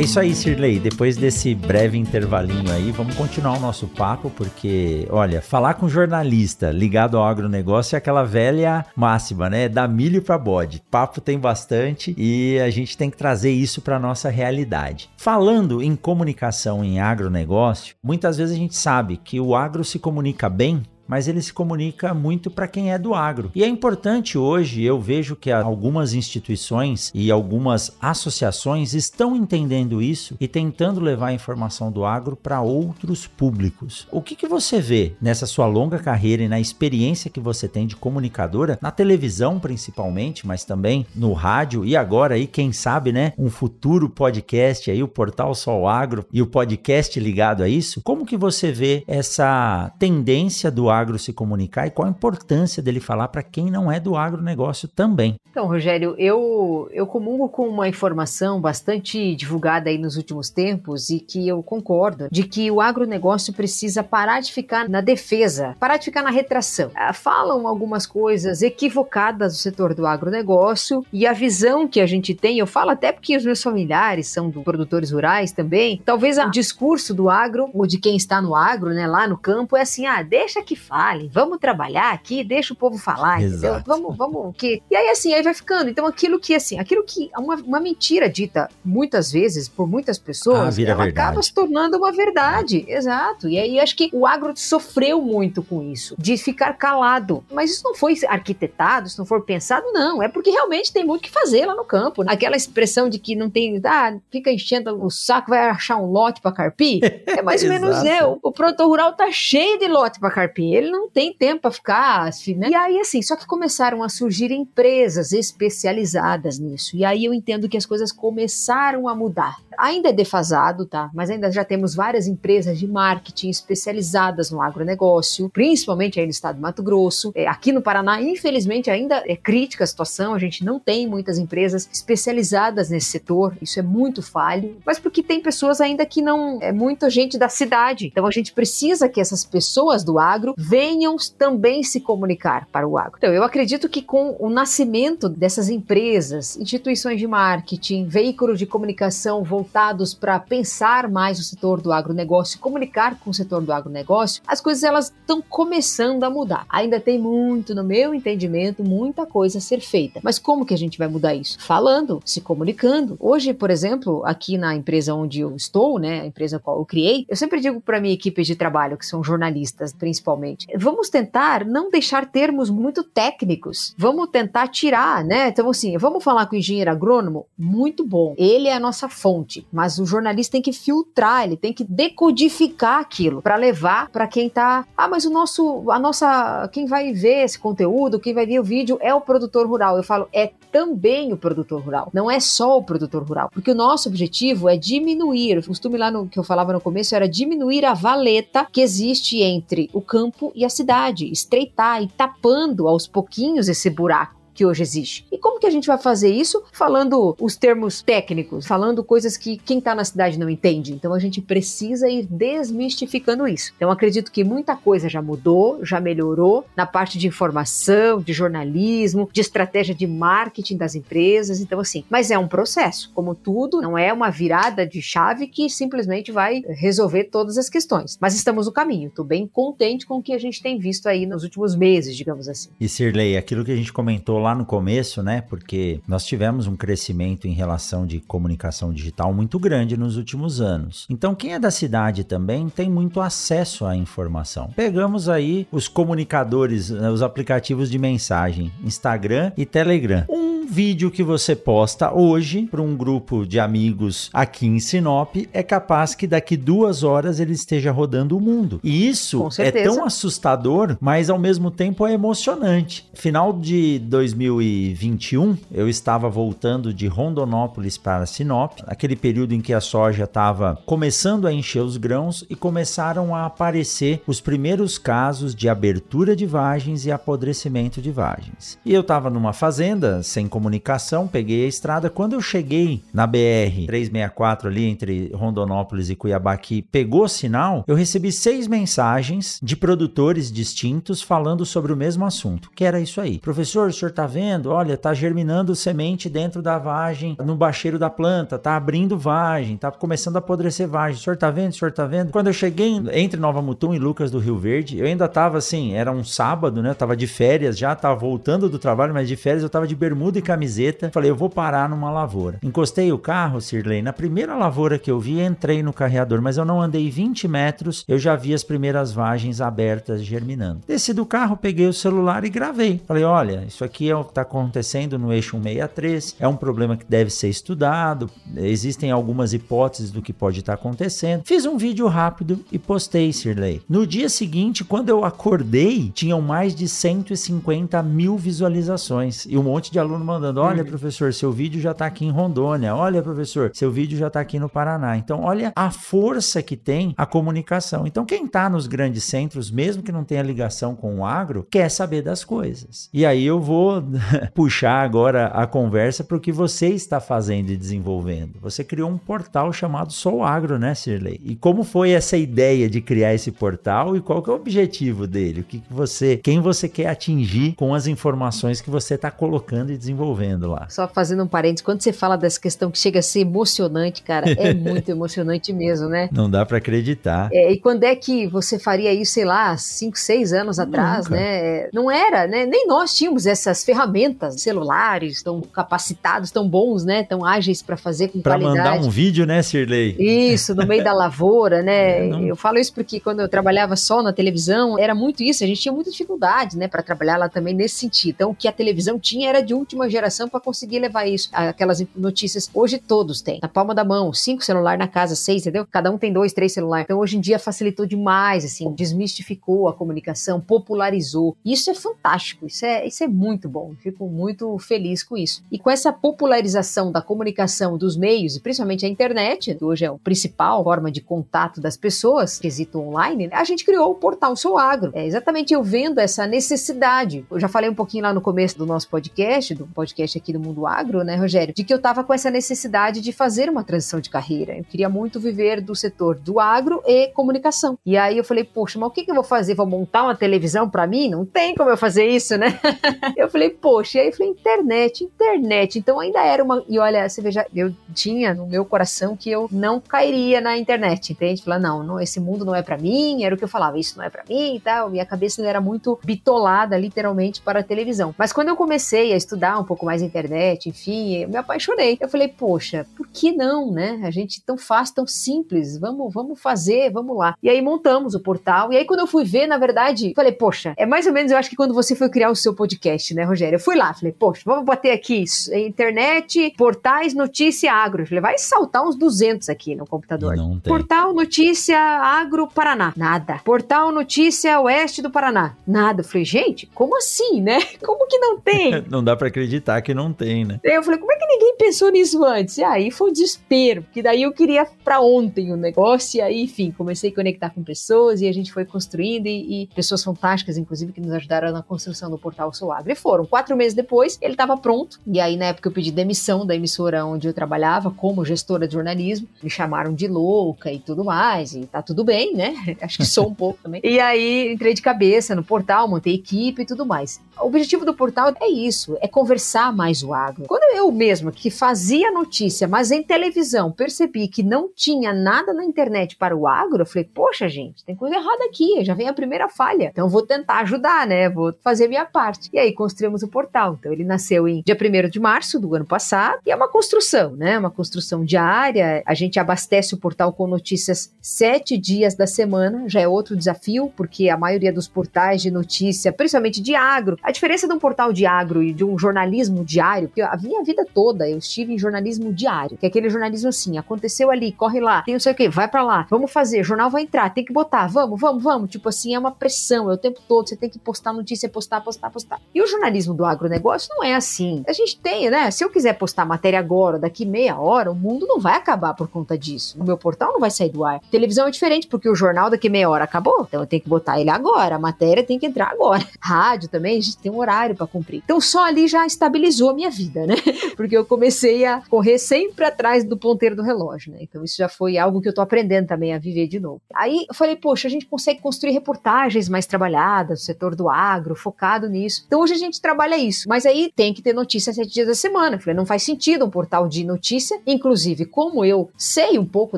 Isso aí, Sirley. Depois desse breve intervalinho aí, vamos continuar o nosso papo, porque, olha, falar com jornalista ligado ao agronegócio é aquela velha máxima, né? Da milho para bode. Papo tem bastante e a gente tem que trazer isso para nossa realidade. Falando em comunicação em agronegócio, muitas vezes a gente sabe que o agro se comunica bem mas ele se comunica muito para quem é do agro. E é importante hoje, eu vejo que algumas instituições e algumas associações estão entendendo isso e tentando levar a informação do agro para outros públicos. O que, que você vê nessa sua longa carreira e na experiência que você tem de comunicadora, na televisão principalmente, mas também no rádio e agora aí, quem sabe, né, um futuro podcast aí, o Portal Sol Agro e o podcast ligado a isso? Como que você vê essa tendência do agro agro se comunicar e qual a importância dele falar para quem não é do agronegócio também. Então, Rogério, eu, eu comungo com uma informação bastante divulgada aí nos últimos tempos e que eu concordo, de que o agronegócio precisa parar de ficar na defesa, parar de ficar na retração. Ah, falam algumas coisas equivocadas do setor do agronegócio e a visão que a gente tem, eu falo até porque os meus familiares são produtores rurais também, talvez o discurso do agro, ou de quem está no agro, né, lá no campo, é assim, ah, deixa que fale, vamos trabalhar aqui, deixa o povo falar, Exato. entendeu? Vamos, vamos, que... E aí, assim, aí vai ficando. Então, aquilo que, assim, aquilo que, uma, uma mentira dita muitas vezes por muitas pessoas, ah, ela verdade. acaba se tornando uma verdade. É. Exato. E aí, acho que o agro sofreu muito com isso, de ficar calado. Mas isso não foi arquitetado, isso não foi pensado, não. É porque realmente tem muito que fazer lá no campo. Aquela expressão de que não tem, ah, fica enchendo o saco, vai achar um lote para carpir. É mais ou menos, né? O, o produtor rural tá cheio de lote para carpir ele não tem tempo para ficar assim, né? E aí, assim, só que começaram a surgir empresas especializadas nisso. E aí eu entendo que as coisas começaram a mudar. ainda é defasado, tá? Mas ainda já temos várias empresas de marketing especializadas no agronegócio, principalmente aí no estado do Mato Grosso. É, aqui no Paraná, infelizmente, ainda é crítica a situação, a gente não tem muitas empresas especializadas nesse setor, isso é muito falho, mas porque tem pessoas ainda que não é muita gente da cidade. Então a gente precisa que essas pessoas do agro venham também se comunicar para o agro. Então eu acredito que com o nascimento dessas empresas, instituições de marketing, veículos de comunicação voltados para pensar mais o setor do agronegócio, comunicar com o setor do agronegócio, as coisas elas estão começando a mudar. Ainda tem muito, no meu entendimento, muita coisa a ser feita. Mas como que a gente vai mudar isso? Falando, se comunicando. Hoje, por exemplo, aqui na empresa onde eu estou, né, a empresa qual eu criei, eu sempre digo para minha equipe de trabalho, que são jornalistas principalmente, vamos tentar não deixar termos muito técnicos. Vamos tentar tirar, né? Então assim, vamos falar com o engenheiro agrônomo, muito bom. Ele é a nossa fonte, mas o jornalista tem que filtrar, ele tem que decodificar aquilo para levar para quem tá, ah, mas o nosso a nossa quem vai ver esse conteúdo, quem vai ver o vídeo é o produtor rural. Eu falo, é também o produtor rural. Não é só o produtor rural, porque o nosso objetivo é diminuir. O costume lá no que eu falava no começo era diminuir a valeta que existe entre o campo e a cidade, estreitar e tapando aos pouquinhos esse buraco que hoje existe. E como que a gente vai fazer isso? Falando os termos técnicos, falando coisas que quem está na cidade não entende. Então a gente precisa ir desmistificando isso. Então acredito que muita coisa já mudou, já melhorou na parte de informação, de jornalismo, de estratégia de marketing das empresas. Então assim, mas é um processo, como tudo, não é uma virada de chave que simplesmente vai resolver todas as questões. Mas estamos no caminho. Estou bem contente com o que a gente tem visto aí nos últimos meses, digamos assim. E Sirley, aquilo que a gente comentou lá lá no começo, né? Porque nós tivemos um crescimento em relação de comunicação digital muito grande nos últimos anos. Então, quem é da cidade também tem muito acesso à informação. Pegamos aí os comunicadores, né, os aplicativos de mensagem, Instagram e Telegram. Um vídeo que você posta hoje para um grupo de amigos aqui em Sinop é capaz que daqui duas horas ele esteja rodando o mundo. E isso é tão assustador, mas ao mesmo tempo é emocionante. Final de 2000 2021, eu estava voltando de Rondonópolis para Sinop, aquele período em que a soja estava começando a encher os grãos e começaram a aparecer os primeiros casos de abertura de vagens e apodrecimento de vagens. E eu estava numa fazenda sem comunicação, peguei a estrada. Quando eu cheguei na BR 364 ali entre Rondonópolis e Cuiabá que pegou sinal, eu recebi seis mensagens de produtores distintos falando sobre o mesmo assunto, que era isso aí. Professor, o senhor está vendo? Olha, tá germinando semente dentro da vagem, no bacheiro da planta, tá abrindo vagem, tá começando a apodrecer vagem. O senhor tá vendo? O senhor tá vendo? Quando eu cheguei entre Nova Mutum e Lucas do Rio Verde, eu ainda tava assim, era um sábado, né? Eu tava de férias já, tava voltando do trabalho, mas de férias eu tava de bermuda e camiseta. Falei, eu vou parar numa lavoura. Encostei o carro, Sirley, na primeira lavoura que eu vi, entrei no carreador, mas eu não andei 20 metros, eu já vi as primeiras vagens abertas germinando. Desci do carro, peguei o celular e gravei. Falei, olha, isso aqui é o que está acontecendo no eixo 163, é um problema que deve ser estudado, existem algumas hipóteses do que pode estar tá acontecendo. Fiz um vídeo rápido e postei, Sirley. No dia seguinte, quando eu acordei, tinham mais de 150 mil visualizações e um monte de aluno mandando: Olha, uhum. professor, seu vídeo já está aqui em Rondônia. Olha, professor, seu vídeo já está aqui no Paraná. Então, olha a força que tem a comunicação. Então, quem está nos grandes centros, mesmo que não tenha ligação com o agro, quer saber das coisas. E aí eu vou puxar agora a conversa para o que você está fazendo e desenvolvendo. Você criou um portal chamado Sou Agro, né, Sirley? E como foi essa ideia de criar esse portal e qual que é o objetivo dele? O que, que você, quem você quer atingir com as informações que você está colocando e desenvolvendo lá? Só fazendo um parênteses, quando você fala dessa questão que chega a ser emocionante, cara, é muito emocionante mesmo, né? Não dá para acreditar. É, e quando é que você faria isso, sei lá, 5, 6 anos atrás, Nunca. né? Não era, né? Nem nós tínhamos essas ferramentas ferramentas, celulares tão capacitados, tão bons, né? Tão ágeis para fazer com pra qualidade. Para mandar um vídeo, né, Sirley? Isso, no meio da lavoura, né? É, não... Eu falo isso porque quando eu trabalhava só na televisão, era muito isso, a gente tinha muita dificuldade, né, para trabalhar lá também nesse sentido. Então, o que a televisão tinha era de última geração geração para conseguir levar isso, aquelas notícias. Hoje todos têm, na palma da mão, cinco celular na casa, seis, entendeu? Cada um tem dois, três celulares. Então hoje em dia facilitou demais, assim, desmistificou a comunicação, popularizou. Isso é fantástico, isso é, isso é muito bom. Fico muito feliz com isso. E com essa popularização da comunicação dos meios, e principalmente a internet, que hoje é a principal forma de contato das pessoas, quesito online, a gente criou o portal Sou Agro. É exatamente eu vendo essa necessidade. Eu já falei um pouquinho lá no começo do nosso podcast, do podcast aqui do Mundo Agro, né, Rogério, de que eu estava com essa necessidade de fazer uma transição de carreira. Eu queria muito viver do setor do agro e comunicação. E aí eu falei, poxa, mas o que, que eu vou fazer? Vou montar uma televisão para mim? Não tem como eu fazer isso, né? eu falei, poxa, e aí eu falei, internet, internet. Então ainda era uma. E olha, você veja, eu tinha no meu coração que eu não cairia na internet, entende? Falar, não, não esse mundo não é para mim, era o que eu falava, isso não é para mim e tal. Minha cabeça era muito bitolada, literalmente, para a televisão. Mas quando eu comecei a estudar um pouco mais a internet, enfim, eu me apaixonei. Eu falei, poxa, por que não, né? A gente tão fácil, tão simples, vamos, vamos fazer, vamos lá. E aí montamos o portal. E aí quando eu fui ver, na verdade, falei, poxa, é mais ou menos, eu acho que quando você foi criar o seu podcast, né, Rogério? Eu fui lá, falei, poxa, vamos bater aqui internet, portais, notícia, agro. Eu falei, vai saltar uns 200 aqui no computador. Portal, notícia, agro, Paraná. Nada. Portal, notícia, oeste do Paraná. Nada. Eu falei, gente, como assim, né? Como que não tem? não dá para acreditar que não tem, né? Eu falei, como é que ninguém pensou nisso antes? E aí foi um desespero, porque daí eu queria para ontem o negócio, e aí, enfim, comecei a conectar com pessoas e a gente foi construindo e, e pessoas fantásticas, inclusive, que nos ajudaram na construção do portal Sou Agro. E foram. Quatro meses depois, ele estava pronto, e aí, na época, eu pedi demissão da emissora onde eu trabalhava como gestora de jornalismo. Me chamaram de louca e tudo mais, e tá tudo bem, né? Acho que sou um pouco também. E aí, entrei de cabeça no portal, montei equipe e tudo mais. O objetivo do portal é isso, é conversar mais o agro. Quando eu mesma, que fazia notícia, mas em televisão, percebi que não tinha nada na internet para o agro, eu falei, poxa, gente, tem coisa errada aqui, já vem a primeira falha. Então vou tentar ajudar, né? Vou fazer minha parte. E aí construímos o portal. Então ele nasceu em dia 1 de março do ano passado e é uma construção, né? Uma construção diária. A gente abastece o portal com notícias sete dias da semana, já é outro desafio, porque a maioria dos portais de notícia, principalmente de agro, a diferença de um portal de agro e de um jornalismo diário, porque a minha vida toda eu estive em jornalismo diário, que é aquele jornalismo assim, aconteceu ali, corre lá, tem não sei o que, vai para lá, vamos fazer, jornal vai entrar, tem que botar, vamos, vamos, vamos. Tipo assim, é uma pressão, é o tempo todo, você tem que postar notícia, postar, postar, postar. E o jornalismo do agronegócio não é assim. A gente tem, né? Se eu quiser postar matéria agora, daqui meia hora, o mundo não vai acabar por conta disso. O meu portal não vai sair do ar. Televisão é diferente, porque o jornal daqui meia hora acabou, então eu tenho que botar ele agora, a matéria tem que entrar agora. Rádio também, a gente tem um horário para cumprir. Então só ali já estabilizou a minha vida, né? Porque eu comecei a correr sempre atrás do ponteiro do relógio, né? Então isso já foi algo que eu tô aprendendo também a viver de novo. Aí eu falei, poxa, a gente consegue construir reportagens mais trabalhadas, no setor do agro, focado nisso. Então hoje a gente trabalha isso, mas aí tem que ter notícia sete dias da semana. Eu falei, não faz sentido um portal de notícia, inclusive como eu sei um pouco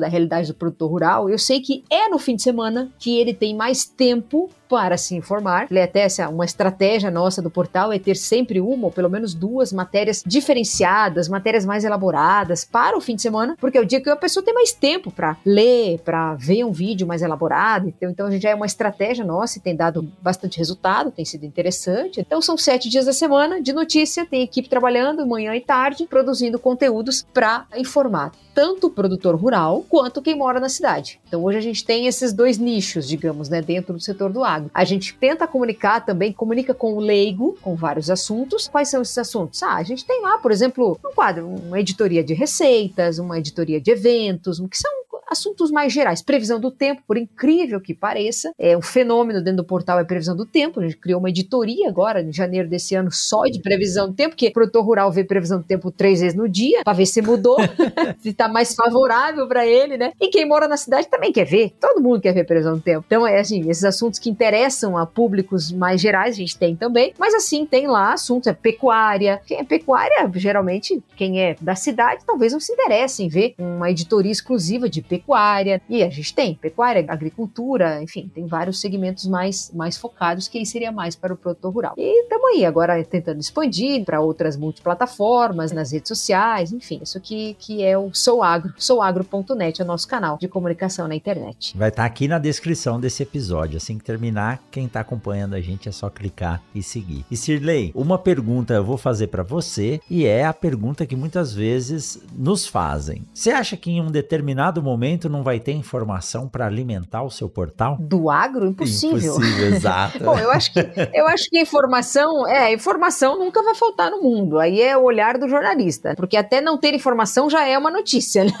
da realidade do produtor rural, eu sei que é no fim de semana que ele tem mais tempo para se informar. Até essa uma estratégia nossa do portal é ter sempre uma ou pelo menos duas matérias diferenciadas, matérias mais elaboradas para o fim de semana, porque é o dia que a pessoa tem mais tempo para ler, para ver um vídeo mais elaborado. Então, então a gente já é uma estratégia nossa e tem dado bastante resultado, tem sido interessante. Então são sete dias da semana de notícia, tem equipe trabalhando manhã e tarde, produzindo conteúdos para informar tanto o produtor rural quanto quem mora na cidade. Então hoje a gente tem esses dois nichos, digamos, né, dentro do setor do agro. A gente tenta comunicar também, comunica com o leigo, com vários assuntos. Quais são esses assuntos? Ah, a gente tem lá, por exemplo, um quadro, uma editoria de receitas, uma editoria de eventos, que são assuntos mais gerais. Previsão do tempo, por incrível que pareça, é um fenômeno dentro do portal é previsão do tempo. A gente criou uma editoria agora, em janeiro desse ano, só de previsão do tempo, porque o produtor rural vê previsão do tempo três vezes no dia, para ver se mudou, se está mais favorável para ele, né? E quem mora na cidade também quer ver. Todo mundo quer ver previsão do tempo. Então, é assim, esses assuntos que interessam a públicos mais gerais, a gente tem também. Mas assim, tem lá assuntos, é pecuária. Quem é pecuária, geralmente, quem é da cidade, talvez não se interesse em ver uma editoria exclusiva de pecuária pecuária, e a gente tem pecuária, agricultura, enfim, tem vários segmentos mais, mais focados que aí seria mais para o produtor rural. E estamos aí agora tentando expandir para outras multiplataformas, nas redes sociais, enfim, isso que, que é o Sou Agro, souagro.net, é o nosso canal de comunicação na internet. Vai estar tá aqui na descrição desse episódio. Assim que terminar, quem está acompanhando a gente é só clicar e seguir. E Sirley, uma pergunta eu vou fazer para você e é a pergunta que muitas vezes nos fazem. Você acha que em um determinado momento não vai ter informação para alimentar o seu portal? Do agro? Impossível. Impossível, exato. Bom, eu acho que eu acho que informação, é, informação nunca vai faltar no mundo. Aí é o olhar do jornalista, porque até não ter informação já é uma notícia, né?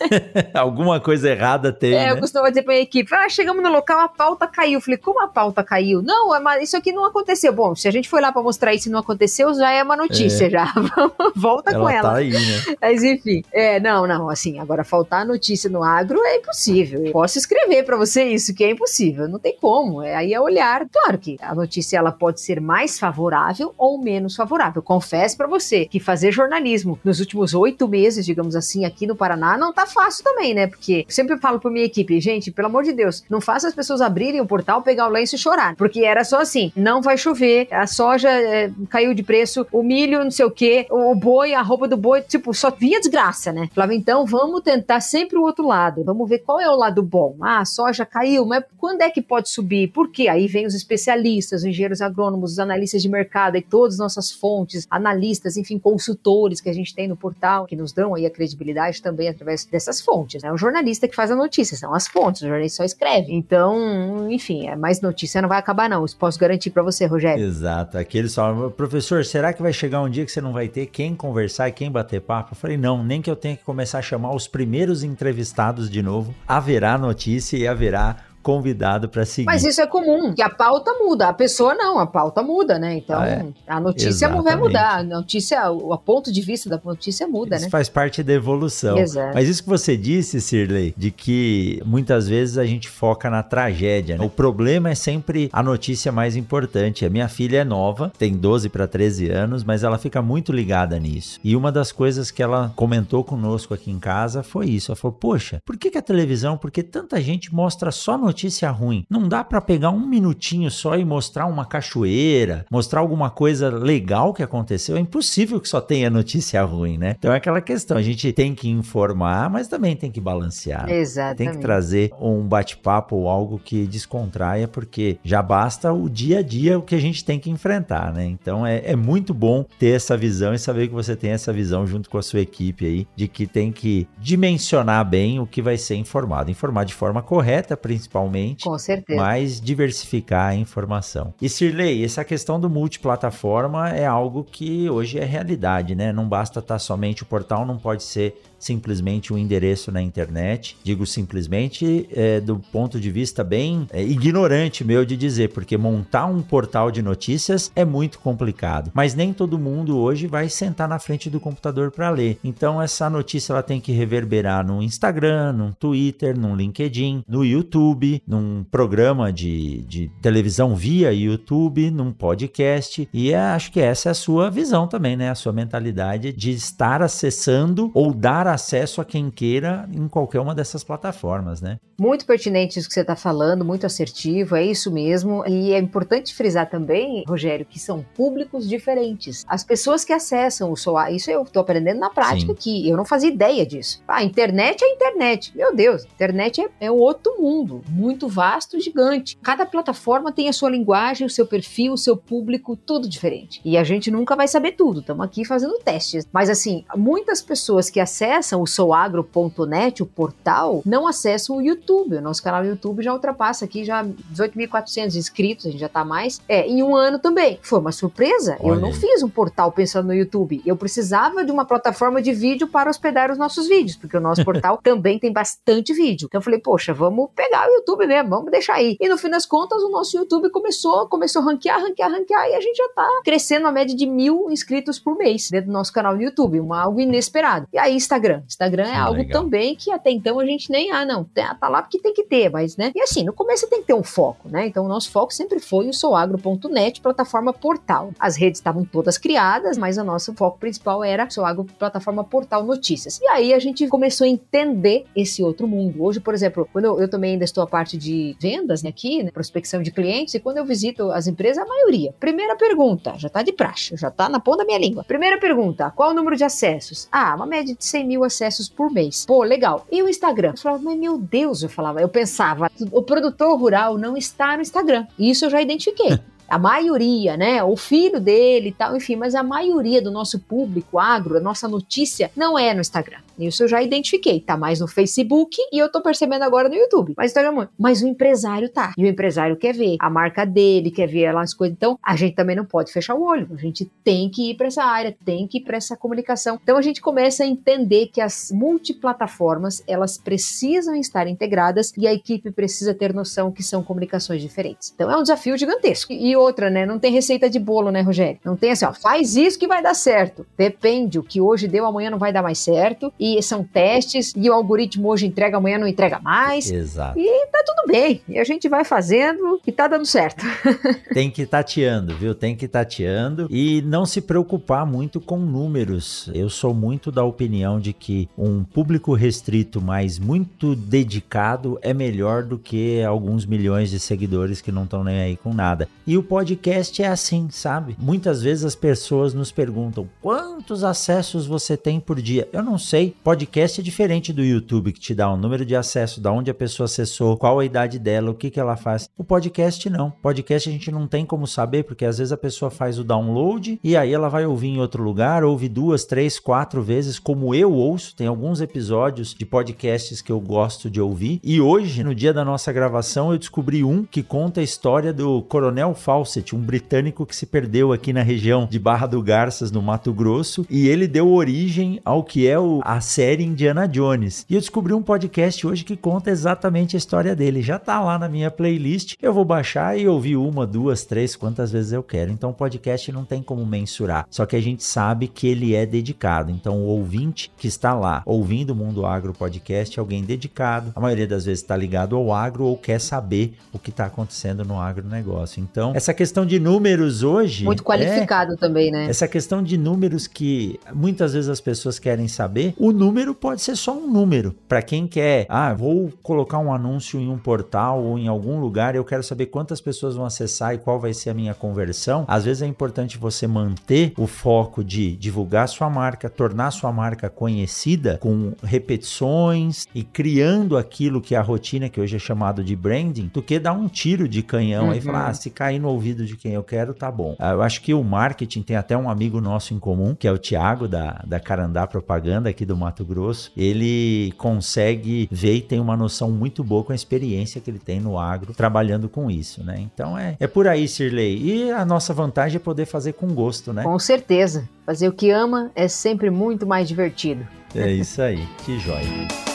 Alguma coisa errada tem. É, né? eu costumo dizer pra minha equipe: ah, chegamos no local, a pauta caiu. Eu falei, como a pauta caiu? Não, é isso aqui não aconteceu. Bom, se a gente foi lá para mostrar isso e não aconteceu, já é uma notícia, é. já. Volta ela com ela. Tá aí, né? Mas enfim, é, não, não, assim, agora faltar notícia no agro é impossível. Eu posso escrever para você isso, que é impossível, não tem como. É, aí é olhar. Claro que a notícia ela pode ser mais favorável ou menos favorável. Confesso para você que fazer jornalismo nos últimos oito meses, digamos assim, aqui no Paraná, não tá fácil também, né? Porque eu sempre falo pra minha equipe, gente, pelo amor de Deus, não faça as pessoas abrirem o portal, pegar o lenço e chorar. Porque era só assim: não vai chover, a soja é, caiu de preço, o milho, não sei o quê, o boi, a roupa do boi, tipo, só vinha desgraça, né? Falava, então vamos tentar sempre o outro lado, vamos ver qual é o lado bom. Ah, a soja caiu, mas quando é que pode subir? Por quê? Aí vem os especialistas, os engenheiros agrônomos, os analistas de mercado e todas as nossas fontes, analistas, enfim, consultores que a gente tem no portal, que nos dão aí a credibilidade também através dessas fontes. É né? o jornalista que faz a notícia, são as fontes, o jornalista só escreve. Então, enfim, é mais notícia não vai acabar não, isso posso garantir para você, Rogério. Exato, aquele só, professor, será que vai chegar um dia que você não vai ter quem conversar e quem bater papo? Eu falei, não, nem que eu tenha que começar a chamar os primeiros entrevistados de novo, haverá notícia e haverá convidado para seguir. Mas isso é comum, que a pauta muda, a pessoa não, a pauta muda, né? Então, ah, é. a notícia Exatamente. vai mudar, a notícia, o ponto de vista da notícia muda, isso né? faz parte da evolução. Exato. Mas isso que você disse, Sirley, de que muitas vezes a gente foca na tragédia, né? O problema é sempre a notícia mais importante. A minha filha é nova, tem 12 para 13 anos, mas ela fica muito ligada nisso. E uma das coisas que ela comentou conosco aqui em casa foi isso. Ela falou: "Poxa, por que, que a televisão, porque tanta gente mostra só notícia notícia ruim. Não dá para pegar um minutinho só e mostrar uma cachoeira, mostrar alguma coisa legal que aconteceu. É impossível que só tenha notícia ruim, né? Então é aquela questão, a gente tem que informar, mas também tem que balancear. Exatamente. Tem que trazer um bate-papo ou algo que descontraia, porque já basta o dia a dia o que a gente tem que enfrentar, né? Então é, é muito bom ter essa visão e saber que você tem essa visão junto com a sua equipe aí, de que tem que dimensionar bem o que vai ser informado. Informar de forma correta, principalmente principalmente. Com certeza. Mas diversificar a informação. E Sirley, essa questão do multiplataforma é algo que hoje é realidade, né? Não basta estar somente o portal, não pode ser simplesmente um endereço na internet. Digo simplesmente é, do ponto de vista bem é, ignorante meu de dizer, porque montar um portal de notícias é muito complicado. Mas nem todo mundo hoje vai sentar na frente do computador para ler. Então essa notícia ela tem que reverberar no Instagram, no Twitter, no LinkedIn, no YouTube, num programa de, de televisão via YouTube, num podcast. E é, acho que essa é a sua visão também, né? A sua mentalidade de estar acessando ou dar acesso a quem queira em qualquer uma dessas plataformas, né? Muito pertinente isso que você está falando, muito assertivo, é isso mesmo. E é importante frisar também, Rogério, que são públicos diferentes. As pessoas que acessam o SOA, isso eu estou aprendendo na prática Sim. aqui, eu não fazia ideia disso. A internet é internet, meu Deus, internet é, é outro mundo, muito vasto, gigante. Cada plataforma tem a sua linguagem, o seu perfil, o seu público, tudo diferente. E a gente nunca vai saber tudo, estamos aqui fazendo testes. Mas assim, muitas pessoas que acessam acessam o souagro.net, o portal, não acessam o YouTube. O nosso canal do YouTube já ultrapassa aqui já 18.400 inscritos, a gente já tá mais. É, em um ano também. Foi uma surpresa. Olha. Eu não fiz um portal pensando no YouTube. Eu precisava de uma plataforma de vídeo para hospedar os nossos vídeos, porque o nosso portal também tem bastante vídeo. Então eu falei, poxa, vamos pegar o YouTube mesmo, vamos deixar aí. E no fim das contas, o nosso YouTube começou, começou a ranquear, ranquear, ranquear, e a gente já tá crescendo a média de mil inscritos por mês dentro do nosso canal no YouTube, uma, algo inesperado. E aí, Instagram. Instagram é ah, algo legal. também que até então a gente nem, ah, não, tá lá porque tem que ter, mas, né? E assim, no começo você tem que ter um foco, né? Então, o nosso foco sempre foi o souagro.net, plataforma portal. As redes estavam todas criadas, mas o nosso foco principal era o Souagro, plataforma portal notícias. E aí a gente começou a entender esse outro mundo. Hoje, por exemplo, quando eu, eu também ainda estou a parte de vendas né, aqui, né, prospecção de clientes, e quando eu visito as empresas, a maioria. Primeira pergunta, já tá de praxe, já tá na ponta da minha língua. Primeira pergunta, qual o número de acessos? Ah, uma média de 100 mil acessos por mês. Pô, legal. E o Instagram? Eu falava, mas meu Deus, eu falava, eu pensava, o produtor rural não está no Instagram. Isso eu já identifiquei. a maioria, né? O filho dele e tal, enfim, mas a maioria do nosso público agro, a nossa notícia, não é no Instagram. Isso eu já identifiquei. Tá mais no Facebook e eu tô percebendo agora no YouTube. Mas Instagram, mas o empresário tá. E o empresário quer ver a marca dele, quer ver as coisas. Então, a gente também não pode fechar o olho. A gente tem que ir para essa área, tem que ir para essa comunicação. Então, a gente começa a entender que as multiplataformas, elas precisam estar integradas e a equipe precisa ter noção que são comunicações diferentes. Então, é um desafio gigantesco. E outra, né? Não tem receita de bolo, né, Rogério? Não tem assim, ó, faz isso que vai dar certo. Depende. O que hoje deu, amanhã não vai dar mais certo. E são testes, e o algoritmo hoje entrega, amanhã não entrega mais. Exato. E tá tudo bem. E a gente vai fazendo e tá dando certo. Tem que tateando, viu? Tem que tateando e não se preocupar muito com números. Eu sou muito da opinião de que um público restrito, mas muito dedicado, é melhor do que alguns milhões de seguidores que não estão nem aí com nada. E o podcast é assim, sabe? Muitas vezes as pessoas nos perguntam quantos acessos você tem por dia. Eu não sei podcast é diferente do YouTube, que te dá o um número de acesso, da onde a pessoa acessou, qual a idade dela, o que, que ela faz. O podcast não. Podcast a gente não tem como saber, porque às vezes a pessoa faz o download e aí ela vai ouvir em outro lugar, ouve duas, três, quatro vezes, como eu ouço. Tem alguns episódios de podcasts que eu gosto de ouvir. E hoje, no dia da nossa gravação, eu descobri um que conta a história do Coronel Fawcett, um britânico que se perdeu aqui na região de Barra do Garças, no Mato Grosso, e ele deu origem ao que é o, a série Indiana Jones. E eu descobri um podcast hoje que conta exatamente a história dele. Já tá lá na minha playlist. Eu vou baixar e ouvir uma, duas, três, quantas vezes eu quero. Então o podcast não tem como mensurar. Só que a gente sabe que ele é dedicado. Então o ouvinte que está lá ouvindo o Mundo Agro Podcast é alguém dedicado. A maioria das vezes está ligado ao agro ou quer saber o que está acontecendo no agronegócio. Então, essa questão de números hoje. Muito qualificado é, também, né? Essa questão de números que muitas vezes as pessoas querem saber, o número pode ser só um número. Para quem quer, ah, vou colocar um anúncio em um portal ou em algum lugar, eu quero saber quantas pessoas vão acessar e qual vai ser a minha conversão. Às vezes é importante você manter o foco de divulgar sua marca, tornar sua marca conhecida com repetições e criando aquilo que é a rotina que hoje é chamado de branding, do que dar um tiro de canhão uhum. e falar, ah, se cair no ouvido de quem eu quero, tá bom. Ah, eu acho que o marketing tem até um amigo nosso em comum, que é o Thiago da, da Carandá Propaganda aqui do Mato Grosso ele consegue ver e tem uma noção muito boa com a experiência que ele tem no agro trabalhando com isso, né? Então é, é por aí, Sirley. E a nossa vantagem é poder fazer com gosto, né? Com certeza. Fazer o que ama é sempre muito mais divertido. É isso aí. que jóia.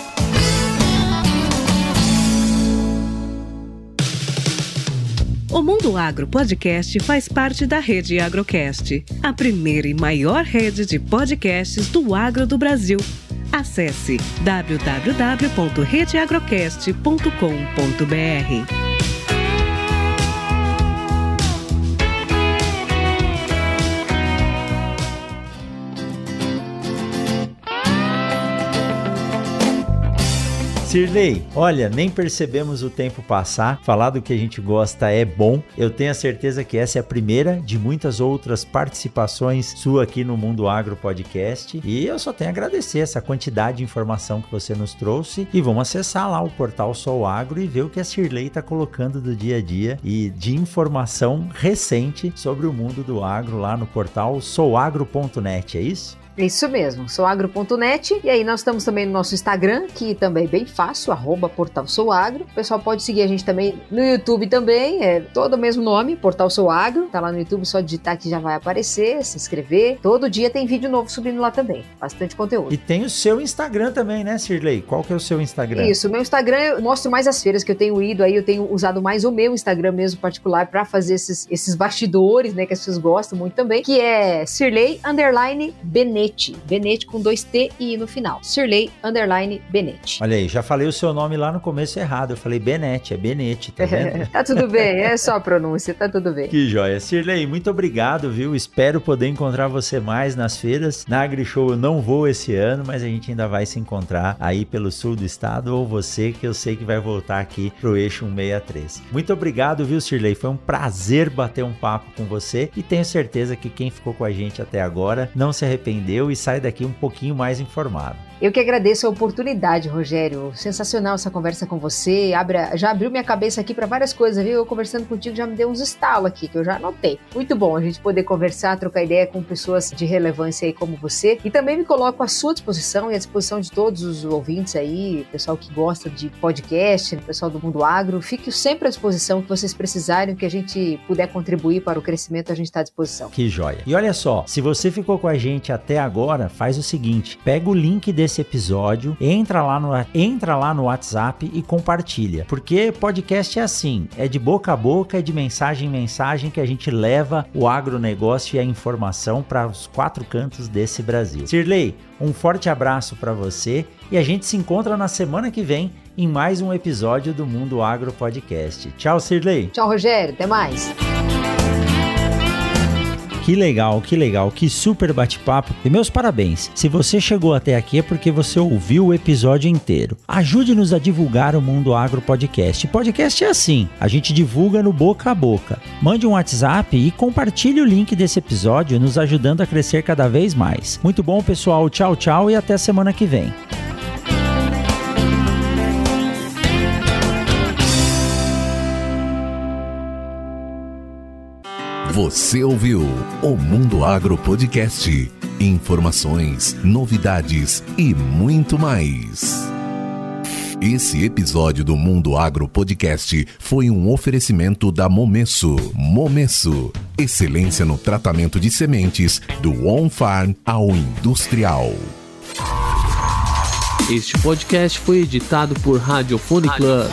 O Mundo Agro Podcast faz parte da rede Agrocast, a primeira e maior rede de podcasts do agro do Brasil. Acesse www.redeagrocast.com.br. Sirley, olha, nem percebemos o tempo passar. Falar do que a gente gosta é bom. Eu tenho a certeza que essa é a primeira de muitas outras participações sua aqui no Mundo Agro Podcast. E eu só tenho a agradecer essa quantidade de informação que você nos trouxe. E vamos acessar lá o portal Sou Agro e ver o que a Sirley está colocando do dia a dia e de informação recente sobre o mundo do agro lá no portal souagro.net, é isso? Isso mesmo, souagro.net. E aí nós estamos também no nosso Instagram, que também é bem fácil, arroba Portal. O pessoal pode seguir a gente também no YouTube também, é todo o mesmo nome, Portal Sou Agro. Tá lá no YouTube, só digitar que já vai aparecer, se inscrever. Todo dia tem vídeo novo subindo lá também. Bastante conteúdo. E tem o seu Instagram também, né, Sirley? Qual que é o seu Instagram? Isso, meu Instagram eu mostro mais as feiras que eu tenho ido aí, eu tenho usado mais o meu Instagram mesmo particular para fazer esses, esses bastidores, né, que as pessoas gostam muito também, que é Sirley underline Benete. Benete com dois T e I no final. Sirley underline Benete. Olha aí, já falei o seu nome lá no começo errado. Eu falei Benete, é Benete, tá vendo? tá tudo bem, é só a pronúncia, tá tudo bem. Que joia. Sirley, muito obrigado, viu? Espero poder encontrar você mais nas feiras. Na AgriShow eu não vou esse ano, mas a gente ainda vai se encontrar aí pelo sul do estado ou você que eu sei que vai voltar aqui pro eixo 163. Muito obrigado, viu, Sirley? Foi um prazer bater um papo com você e tenho certeza que quem ficou com a gente até agora não se arrependeu e sai daqui um pouquinho mais informado. Eu que agradeço a oportunidade, Rogério. Sensacional essa conversa com você. Já abriu minha cabeça aqui para várias coisas, viu? Eu conversando contigo já me deu uns estalos aqui, que eu já anotei. Muito bom a gente poder conversar, trocar ideia com pessoas de relevância aí como você. E também me coloco à sua disposição e à disposição de todos os ouvintes aí, pessoal que gosta de podcast, pessoal do mundo agro. Fique sempre à disposição que vocês precisarem, que a gente puder contribuir para o crescimento, a gente está à disposição. Que joia. E olha só, se você ficou com a gente até agora, faz o seguinte: pega o link desse desse episódio, entra lá no, entra lá no WhatsApp e compartilha. Porque podcast é assim, é de boca a boca, é de mensagem em mensagem que a gente leva o agronegócio e a informação para os quatro cantos desse Brasil. Sirley, um forte abraço para você e a gente se encontra na semana que vem em mais um episódio do Mundo Agro Podcast. Tchau, Sirley. Tchau, Rogério. Até mais. Que legal, que legal, que super bate-papo. E meus parabéns. Se você chegou até aqui é porque você ouviu o episódio inteiro. Ajude-nos a divulgar o Mundo Agro Podcast. Podcast é assim, a gente divulga no boca a boca. Mande um WhatsApp e compartilhe o link desse episódio, nos ajudando a crescer cada vez mais. Muito bom, pessoal. Tchau, tchau e até semana que vem. Você ouviu o Mundo Agro Podcast. Informações, novidades e muito mais. Esse episódio do Mundo Agro Podcast foi um oferecimento da Momesso. Momesso, excelência no tratamento de sementes do on-farm ao industrial. Este podcast foi editado por Radiofone Club.